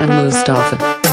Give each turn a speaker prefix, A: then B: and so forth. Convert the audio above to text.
A: and Mustafa.